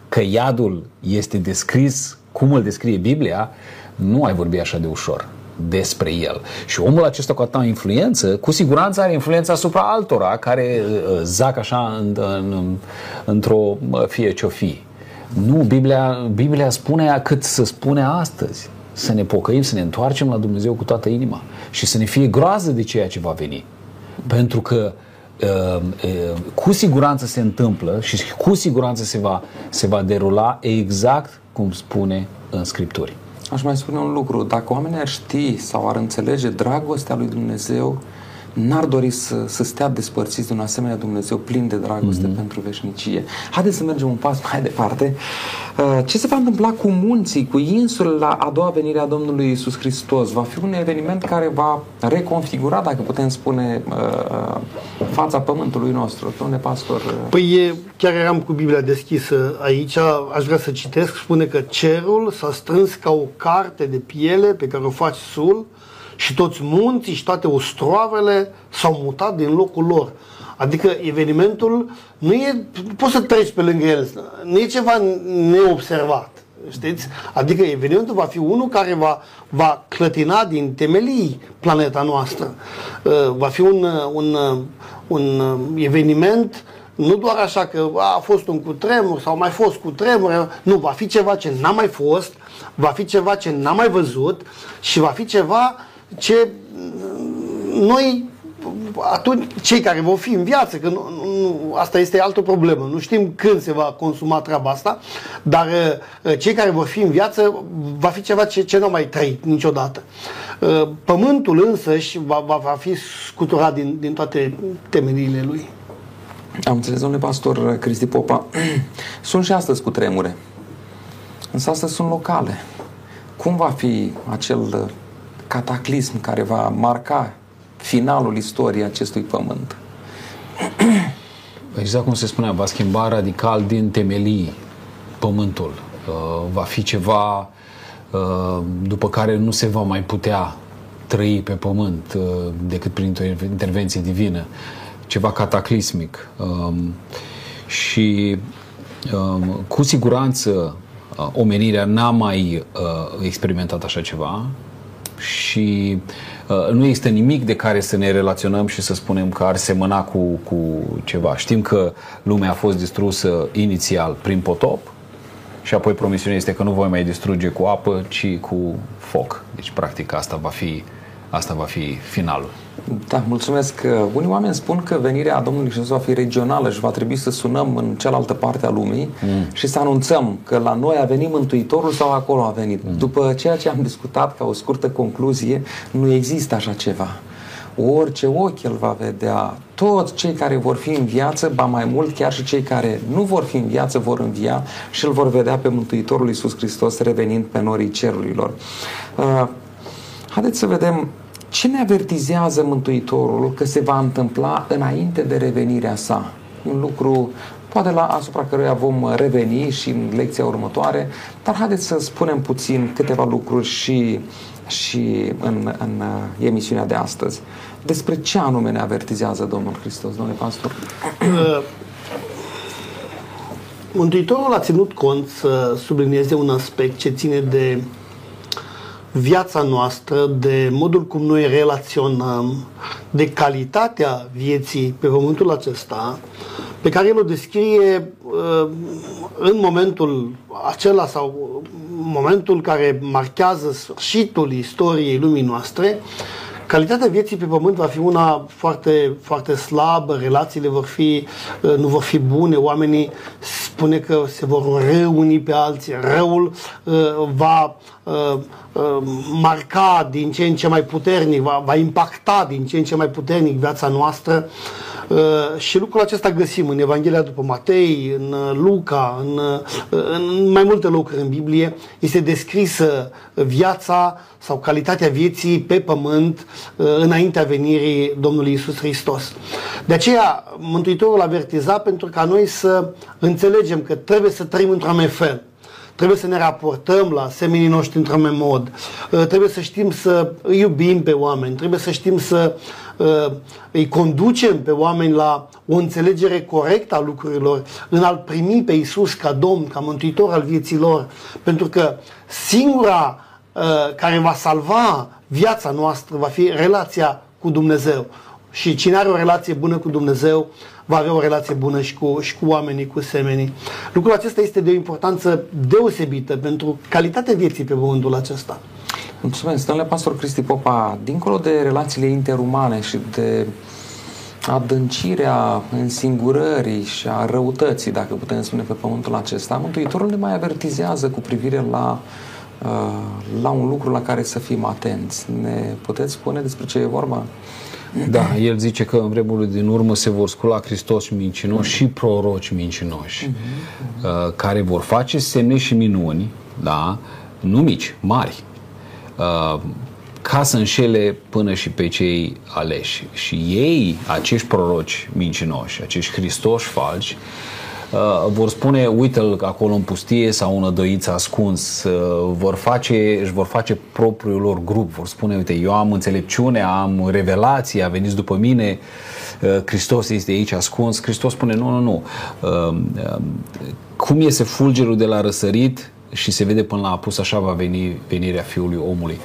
că iadul este descris cum îl descrie Biblia, nu ai vorbi așa de ușor despre el. Și omul acesta cu atâta influență, cu siguranță are influență asupra altora care uh, zac așa în, în, într-o fie ce-o fi. Nu, Biblia, Biblia spune cât să spune astăzi. Să ne pocăim, să ne întoarcem la Dumnezeu cu toată inima și să ne fie groază de ceea ce va veni. Pentru că Ehm, ehm, cu siguranță se întâmplă și cu siguranță se va, se va derula exact cum spune în Scripturi. Aș mai spune un lucru. Dacă oamenii ar ști sau ar înțelege dragostea lui Dumnezeu, n-ar dori să, să stea despărțiți de un asemenea Dumnezeu plin de dragoste mm-hmm. pentru veșnicie. Haideți să mergem un pas mai departe. Uh, ce se va întâmpla cu munții, cu insulele la a doua venire a Domnului Isus Hristos? Va fi un eveniment care va reconfigura, dacă putem spune, uh, uh, fața pământului nostru. Domnule pastor... Păi chiar eram cu Biblia deschisă aici, aș vrea să citesc, spune că cerul s-a strâns ca o carte de piele pe care o faci sul, și toți munții și toate ostroavele s-au mutat din locul lor. Adică evenimentul nu e, poți să treci pe lângă el, nu e ceva neobservat. știți? Adică evenimentul va fi unul care va, va clătina din temelii planeta noastră. Uh, va fi un, un, un eveniment nu doar așa că a, a fost un cutremur sau mai fost cutremur, nu, va fi ceva ce n-a mai fost, va fi ceva ce n-a mai văzut și va fi ceva ce noi atunci cei care vor fi în viață, că nu, nu, asta este altă problemă, nu știm când se va consuma treaba asta, dar uh, cei care vor fi în viață va fi ceva ce, ce nu mai trăit niciodată. Uh, pământul însăși va, va, va fi scuturat din, din toate temeliile lui. Am înțeles, domnule pastor Cristi Popa, sunt și astăzi cu tremure, însă astăzi sunt locale. Cum va fi acel cataclism care va marca finalul istoriei acestui pământ. Exact cum se spunea, va schimba radical din temelii pământul. Uh, va fi ceva uh, după care nu se va mai putea trăi pe pământ uh, decât prin o intervenție divină. Ceva cataclismic. Um, și um, cu siguranță omenirea n-a mai experimentat așa ceva și uh, nu există nimic de care să ne relaționăm și să spunem că ar semăna cu, cu ceva. Știm că lumea a fost distrusă inițial prin potop și apoi promisiunea este că nu voi mai distruge cu apă, ci cu foc. Deci, practic, asta va fi, asta va fi finalul. Da, mulțumesc. Unii oameni spun că venirea Domnului Iisus va fi regională și va trebui să sunăm în cealaltă parte a lumii mm. și să anunțăm că la noi a venit Mântuitorul sau acolo a venit. Mm. După ceea ce am discutat ca o scurtă concluzie, nu există așa ceva. Orice ochi el va vedea, toți cei care vor fi în viață, ba mai mult chiar și cei care nu vor fi în viață vor învia și îl vor vedea pe Mântuitorul Iisus Hristos revenind pe norii cerurilor. Uh, haideți să vedem ce ne avertizează Mântuitorul că se va întâmpla înainte de revenirea sa? Un lucru poate la asupra căruia vom reveni și în lecția următoare, dar haideți să spunem puțin câteva lucruri și, și în, în uh, emisiunea de astăzi. Despre ce anume ne avertizează Domnul Hristos, domnule pastor? Uh, Mântuitorul a ținut cont să sublinieze un aspect ce ține de viața noastră, de modul cum noi relaționăm, de calitatea vieții pe pământul acesta, pe care el o descrie uh, în momentul acela sau momentul care marchează sfârșitul istoriei lumii noastre, calitatea vieții pe pământ va fi una foarte, foarte slabă, relațiile vor fi, uh, nu vor fi bune, oamenii spune că se vor reuni pe alții, răul uh, va uh, marca din ce în ce mai puternic, va, va impacta din ce în ce mai puternic viața noastră și lucrul acesta găsim în Evanghelia după Matei, în Luca, în, în mai multe locuri în Biblie, este descrisă viața sau calitatea vieții pe pământ uh, înaintea venirii Domnului Isus Hristos. De aceea Mântuitorul avertiza pentru ca noi să înțelegem că trebuie să trăim într-un fel. Trebuie să ne raportăm la semenii noștri într-un mod. Uh, trebuie să știm să îi iubim pe oameni. Trebuie să știm să uh, îi conducem pe oameni la o înțelegere corectă a lucrurilor, în a-L primi pe Isus ca Domn, ca Mântuitor al vieții lor. Pentru că singura Uh, care va salva viața noastră va fi relația cu Dumnezeu. Și cine are o relație bună cu Dumnezeu va avea o relație bună și cu, și cu oamenii, cu semenii. Lucrul acesta este de o importanță deosebită pentru calitatea vieții pe pământul acesta. Mulțumesc, domnule pastor Cristi Popa. Dincolo de relațiile interumane și de adâncirea însingurării și a răutății, dacă putem spune, pe pământul acesta, Mântuitorul ne mai avertizează cu privire la uh, Uh, la un lucru la care să fim atenți. Ne puteți spune despre ce e vorba? Da, el zice că în vremurile din urmă se vor scula Hristos mincinoși și proroci mincinoși, uh-huh. care vor face semne și minuni, da, nu mici, mari, uh, ca să înșele până și pe cei aleși. Și ei, acești proroci mincinoși, acești Hristoși falși, Uh, vor spune, uite-l acolo în pustie sau în dăiță ascuns, uh, vor face, își vor face propriul lor grup, vor spune, uite, eu am înțelepciune, am revelație, a venit după mine, uh, Hristos este aici ascuns. Hristos spune, nu, nu, nu. Cum iese fulgerul de la răsărit și se vede până la apus, așa va veni venirea Fiului Omului.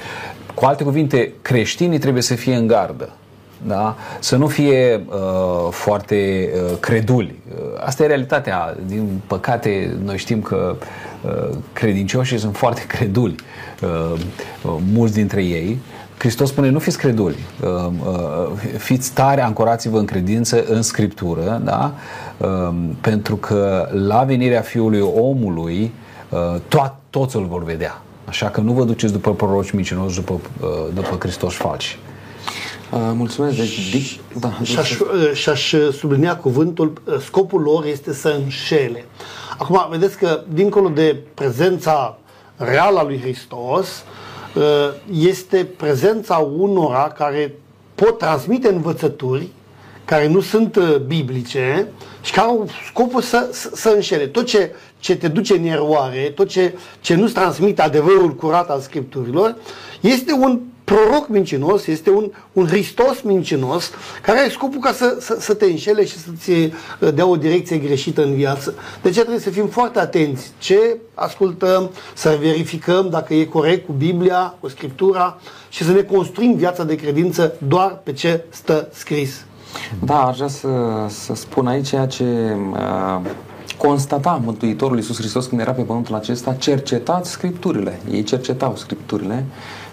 Cu alte cuvinte, creștinii trebuie să fie în gardă. Da? Să nu fie uh, foarte uh, creduli. Uh, asta e realitatea. Din păcate, noi știm că uh, credincioșii sunt foarte creduli, uh, uh, mulți dintre ei. Hristos spune, nu fiți creduli, uh, uh, fiți tari, ancorați-vă în credință, în Scriptură, da? uh, pentru că la venirea Fiului Omului, uh, to- toți îl vor vedea. Așa că nu vă duceți după proroci mincinoși, după, uh, după Hristoși falși. Uh, mulțumesc. Deci, dic, da, Și-aș, uh, și-aș sublinia cuvântul, uh, scopul lor este să înșele. Acum, vedeți că, dincolo de prezența reală a lui Hristos, uh, este prezența unora care pot transmite învățături care nu sunt uh, biblice și care au scopul să, să, să înșele. Tot ce, ce te duce în eroare, tot ce, ce nu-ți transmite adevărul curat al Scripturilor, este un proroc mincinos, este un, un Hristos mincinos care are scopul ca să, să, să te înșele și să-ți uh, dea o direcție greșită în viață. De ce trebuie să fim foarte atenți ce ascultăm, să verificăm dacă e corect cu Biblia, cu Scriptura și să ne construim viața de credință doar pe ce stă scris. Da, aș vrea să, să spun aici ceea ce uh, constata Mântuitorul Iisus Hristos când era pe pământul acesta, cercetați Scripturile. Ei cercetau Scripturile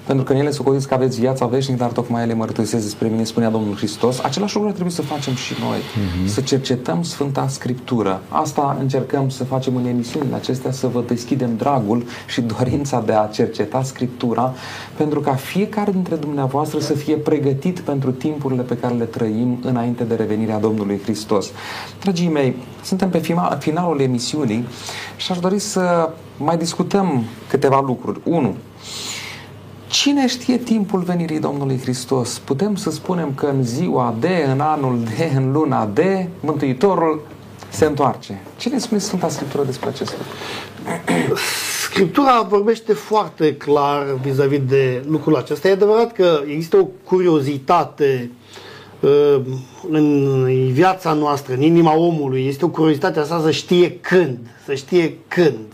pentru că în ele socotiți că aveți viața veșnică, dar tocmai ele mărturisesc despre mine, spunea Domnul Hristos. Același lucru trebuie să facem și noi, uh-huh. să cercetăm Sfânta Scriptură. Asta încercăm să facem în emisiunile acestea, să vă deschidem dragul și dorința de a cerceta Scriptura, pentru ca fiecare dintre dumneavoastră să fie pregătit pentru timpurile pe care le trăim înainte de revenirea Domnului Hristos. Dragii mei, suntem pe finalul emisiunii și aș dori să mai discutăm câteva lucruri. 1. Cine știe timpul venirii Domnului Hristos? Putem să spunem că în ziua de, în anul de, în luna de, Mântuitorul se întoarce. Ce ne spune Sfânta Scriptură despre acest lucru? Scriptura vorbește foarte clar vis-a-vis de lucrul acesta. E adevărat că există o curiozitate uh, în viața noastră, în inima omului. Este o curiozitate asta să știe când, să știe când.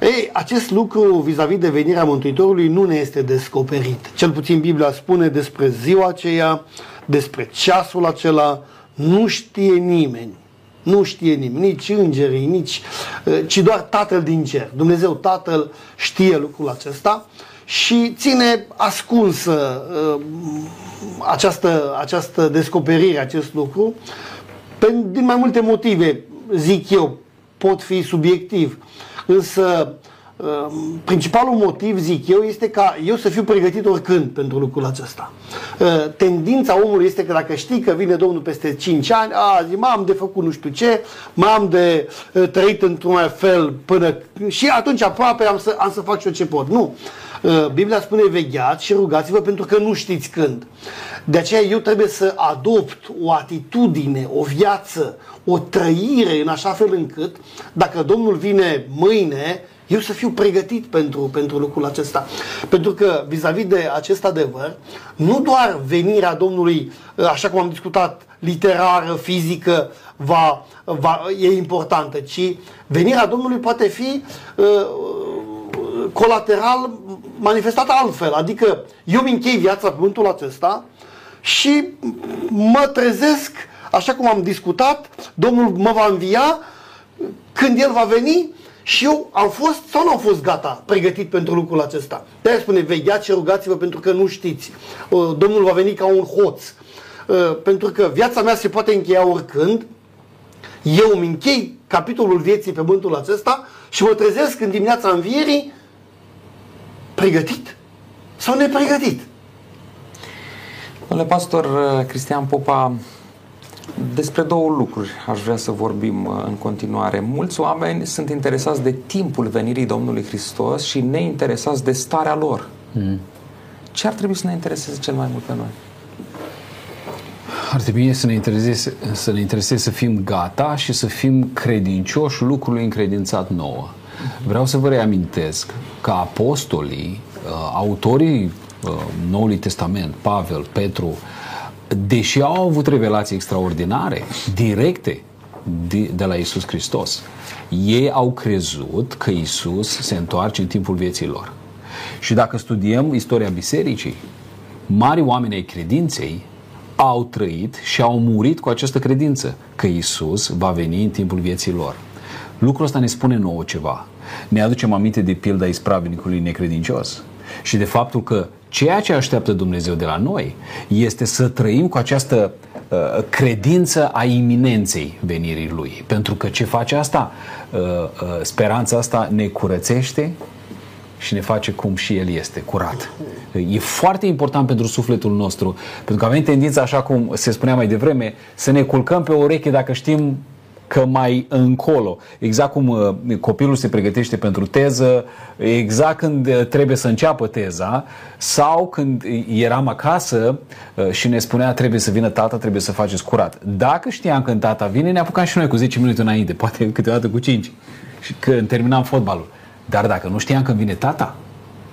Ei, acest lucru vis-a-vis de venirea Mântuitorului nu ne este descoperit. Cel puțin Biblia spune despre ziua aceea, despre ceasul acela, nu știe nimeni. Nu știe nimeni, nici îngerii, nici, uh, ci doar Tatăl din cer. Dumnezeu Tatăl știe lucrul acesta și ține ascunsă uh, această, această descoperire, acest lucru, din mai multe motive, zic eu, pot fi subiectiv. Însă, um, principalul motiv, zic eu, este ca eu să fiu pregătit oricând pentru lucrul acesta. Uh, tendința omului este că dacă știi că vine Domnul peste 5 ani, a, zi, m-am de făcut nu știu ce, m-am de uh, trăit într-un fel până... Și atunci aproape am să, am să fac și eu ce pot. Nu. Uh, Biblia spune vegheați și rugați-vă pentru că nu știți când. De aceea eu trebuie să adopt o atitudine, o viață, o trăire în așa fel încât dacă Domnul vine mâine, eu să fiu pregătit pentru, pentru lucrul acesta. Pentru că vis-a-vis de acest adevăr, nu doar venirea Domnului, așa cum am discutat, literară, fizică, va, va, e importantă, ci venirea Domnului poate fi uh, colateral manifestată altfel. Adică eu mi închei viața pe pământul acesta și mă trezesc, așa cum am discutat, Domnul mă va învia când El va veni și eu am fost sau nu am fost gata, pregătit pentru lucrul acesta. de spune, vegheați și rugați-vă pentru că nu știți. Domnul va veni ca un hoț. Pentru că viața mea se poate încheia oricând. Eu îmi închei capitolul vieții pe pământul acesta și mă trezesc în dimineața învierii pregătit sau nepregătit. Domnule pastor uh, Cristian Popa, despre două lucruri aș vrea să vorbim uh, în continuare. Mulți oameni sunt interesați de timpul venirii Domnului Hristos și neinteresați de starea lor. Mm. Ce ar trebui să ne intereseze cel mai mult pe noi? Ar trebui să ne intereseze să, ne intereseze să fim gata și să fim credincioși lucrului încredințat nouă. Vreau să vă reamintesc că apostolii, uh, autorii uh, Noului Testament, Pavel, Petru, deși au avut revelații extraordinare, directe, de, de la Isus Hristos. Ei au crezut că Isus se întoarce în timpul vieții lor. Și dacă studiem istoria bisericii, mari oameni ai credinței au trăit și au murit cu această credință că Isus va veni în timpul vieții lor. Lucrul ăsta ne spune nouă ceva. Ne aducem aminte de pilda ispravnicului necredincios și de faptul că ceea ce așteaptă Dumnezeu de la noi este să trăim cu această uh, credință a iminenței venirii Lui. Pentru că ce face asta? Uh, uh, speranța asta ne curățește și ne face cum și El este, curat. E foarte important pentru sufletul nostru, pentru că avem tendința, așa cum se spunea mai devreme, să ne culcăm pe ureche dacă știm că mai încolo, exact cum uh, copilul se pregătește pentru teză, exact când uh, trebuie să înceapă teza, sau când eram acasă uh, și ne spunea trebuie să vină tata, trebuie să faceți curat. Dacă știam când tata vine, ne apucam și noi cu 10 minute înainte, poate câteodată cu 5, și când terminam fotbalul. Dar dacă nu știam când vine tata,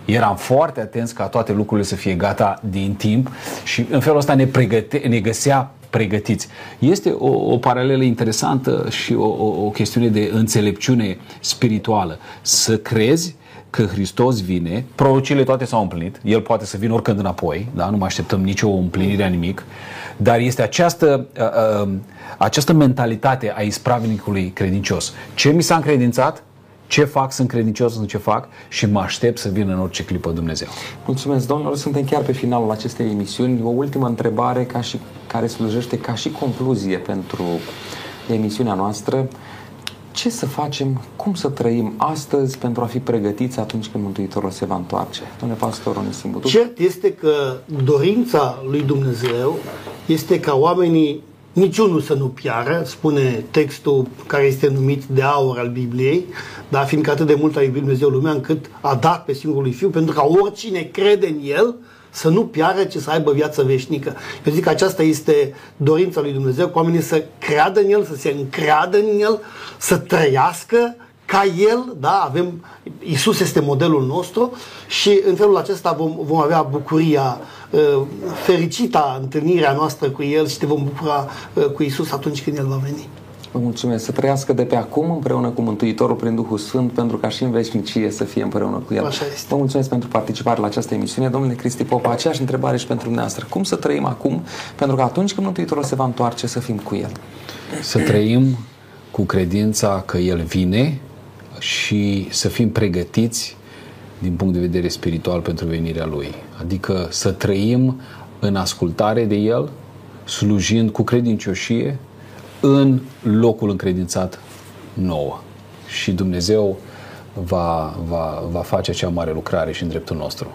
eram foarte atenți ca toate lucrurile să fie gata din timp și în felul ăsta ne, pregăte, ne găsea pregătiți. Este o, o paralelă interesantă și o, o, o chestiune de înțelepciune spirituală. Să crezi că Hristos vine, prorocile toate s-au împlinit, El poate să vină oricând înapoi, da? nu mai așteptăm nicio împlinire a nimic, dar este această, uh, uh, această mentalitate a ispravnicului credincios. Ce mi s-a încredințat? ce fac, sunt credincios în ce fac și mă aștept să vină în orice clipă Dumnezeu. Mulțumesc, domnilor. Suntem chiar pe finalul acestei emisiuni. O ultimă întrebare ca și, care slujește ca și concluzie pentru emisiunea noastră. Ce să facem, cum să trăim astăzi pentru a fi pregătiți atunci când Mântuitorul se va întoarce? Domnule pastor Onisim Butu. Cert este că dorința lui Dumnezeu este ca oamenii niciunul să nu piară, spune textul care este numit de aur al Bibliei, dar fiindcă atât de mult a iubit Dumnezeu lumea încât a dat pe singurul Fiu, pentru ca oricine crede în El să nu piară, ci să aibă viață veșnică. Eu zic că aceasta este dorința lui Dumnezeu, cu oamenii să creadă în El, să se încreadă în El, să trăiască ca El, da, avem, Isus este modelul nostru și în felul acesta vom, vom avea bucuria uh, fericita întâlnirea noastră cu El și te vom bucura uh, cu Isus atunci când El va veni. Vă mulțumesc. Să trăiască de pe acum împreună cu Mântuitorul prin Duhul Sfânt, pentru ca și în veșnicie să fie împreună cu El. Așa este. Vă mulțumesc pentru participare la această emisiune. Domnule Cristi Popa, aceeași întrebare și pentru dumneavoastră. Cum să trăim acum, pentru că atunci când Mântuitorul se va întoarce, să fim cu El? Să trăim cu credința că El vine și să fim pregătiți din punct de vedere spiritual pentru venirea Lui. Adică să trăim în ascultare de El, slujind cu credincioșie, în locul încredințat nouă. Și Dumnezeu va, va, va face acea mare lucrare și în dreptul nostru.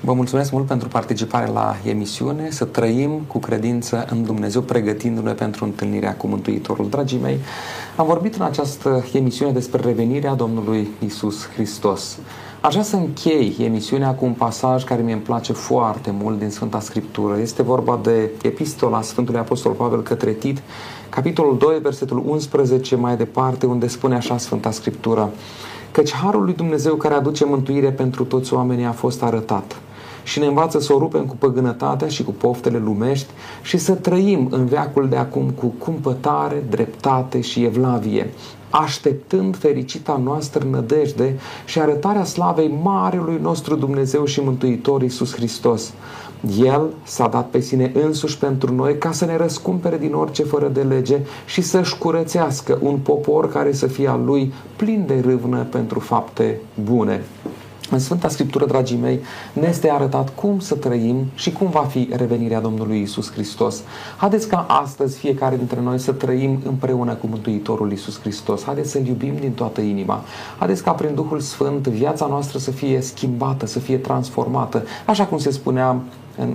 Vă mulțumesc mult pentru participare la emisiune, să trăim cu credință în Dumnezeu, pregătindu-ne pentru întâlnirea cu Mântuitorul. Dragii mei, am vorbit în această emisiune despre revenirea Domnului Isus Hristos. Aș vrea să închei emisiunea cu un pasaj care mi îmi place foarte mult din Sfânta Scriptură. Este vorba de epistola Sfântului Apostol Pavel către Tit, capitolul 2, versetul 11 mai departe, unde spune așa Sfânta Scriptură, căci Harul lui Dumnezeu care aduce mântuire pentru toți oamenii a fost arătat. Și ne învață să o rupem cu păgânătatea și cu poftele lumești și să trăim în veacul de acum cu cumpătare, dreptate și evlavie, așteptând fericita noastră nădejde și arătarea slavei Marelui nostru Dumnezeu și Mântuitor Iisus Hristos. El s-a dat pe sine însuși pentru noi ca să ne răscumpere din orice fără de lege și să-și curățească un popor care să fie al lui plin de râvnă pentru fapte bune. În Sfânta Scriptură, dragii mei, ne este arătat cum să trăim și cum va fi revenirea Domnului Isus Hristos. Haideți ca astăzi fiecare dintre noi să trăim împreună cu Mântuitorul Isus Hristos. Haideți să-L iubim din toată inima. Haideți ca prin Duhul Sfânt viața noastră să fie schimbată, să fie transformată. Așa cum se spunea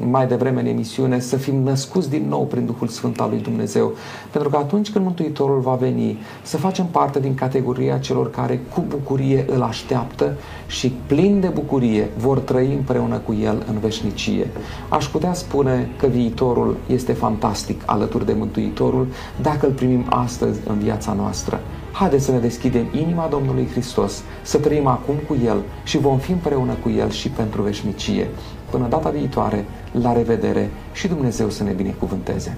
mai devreme în emisiune, să fim născuți din nou prin Duhul Sfânt al lui Dumnezeu. Pentru că atunci când Mântuitorul va veni, să facem parte din categoria celor care cu bucurie îl așteaptă și plin de bucurie vor trăi împreună cu el în veșnicie. Aș putea spune că viitorul este fantastic alături de Mântuitorul dacă îl primim astăzi în viața noastră. Haideți să ne deschidem inima Domnului Hristos, să trăim acum cu El și vom fi împreună cu El și pentru veșnicie. Până data viitoare, la revedere și Dumnezeu să ne binecuvânteze!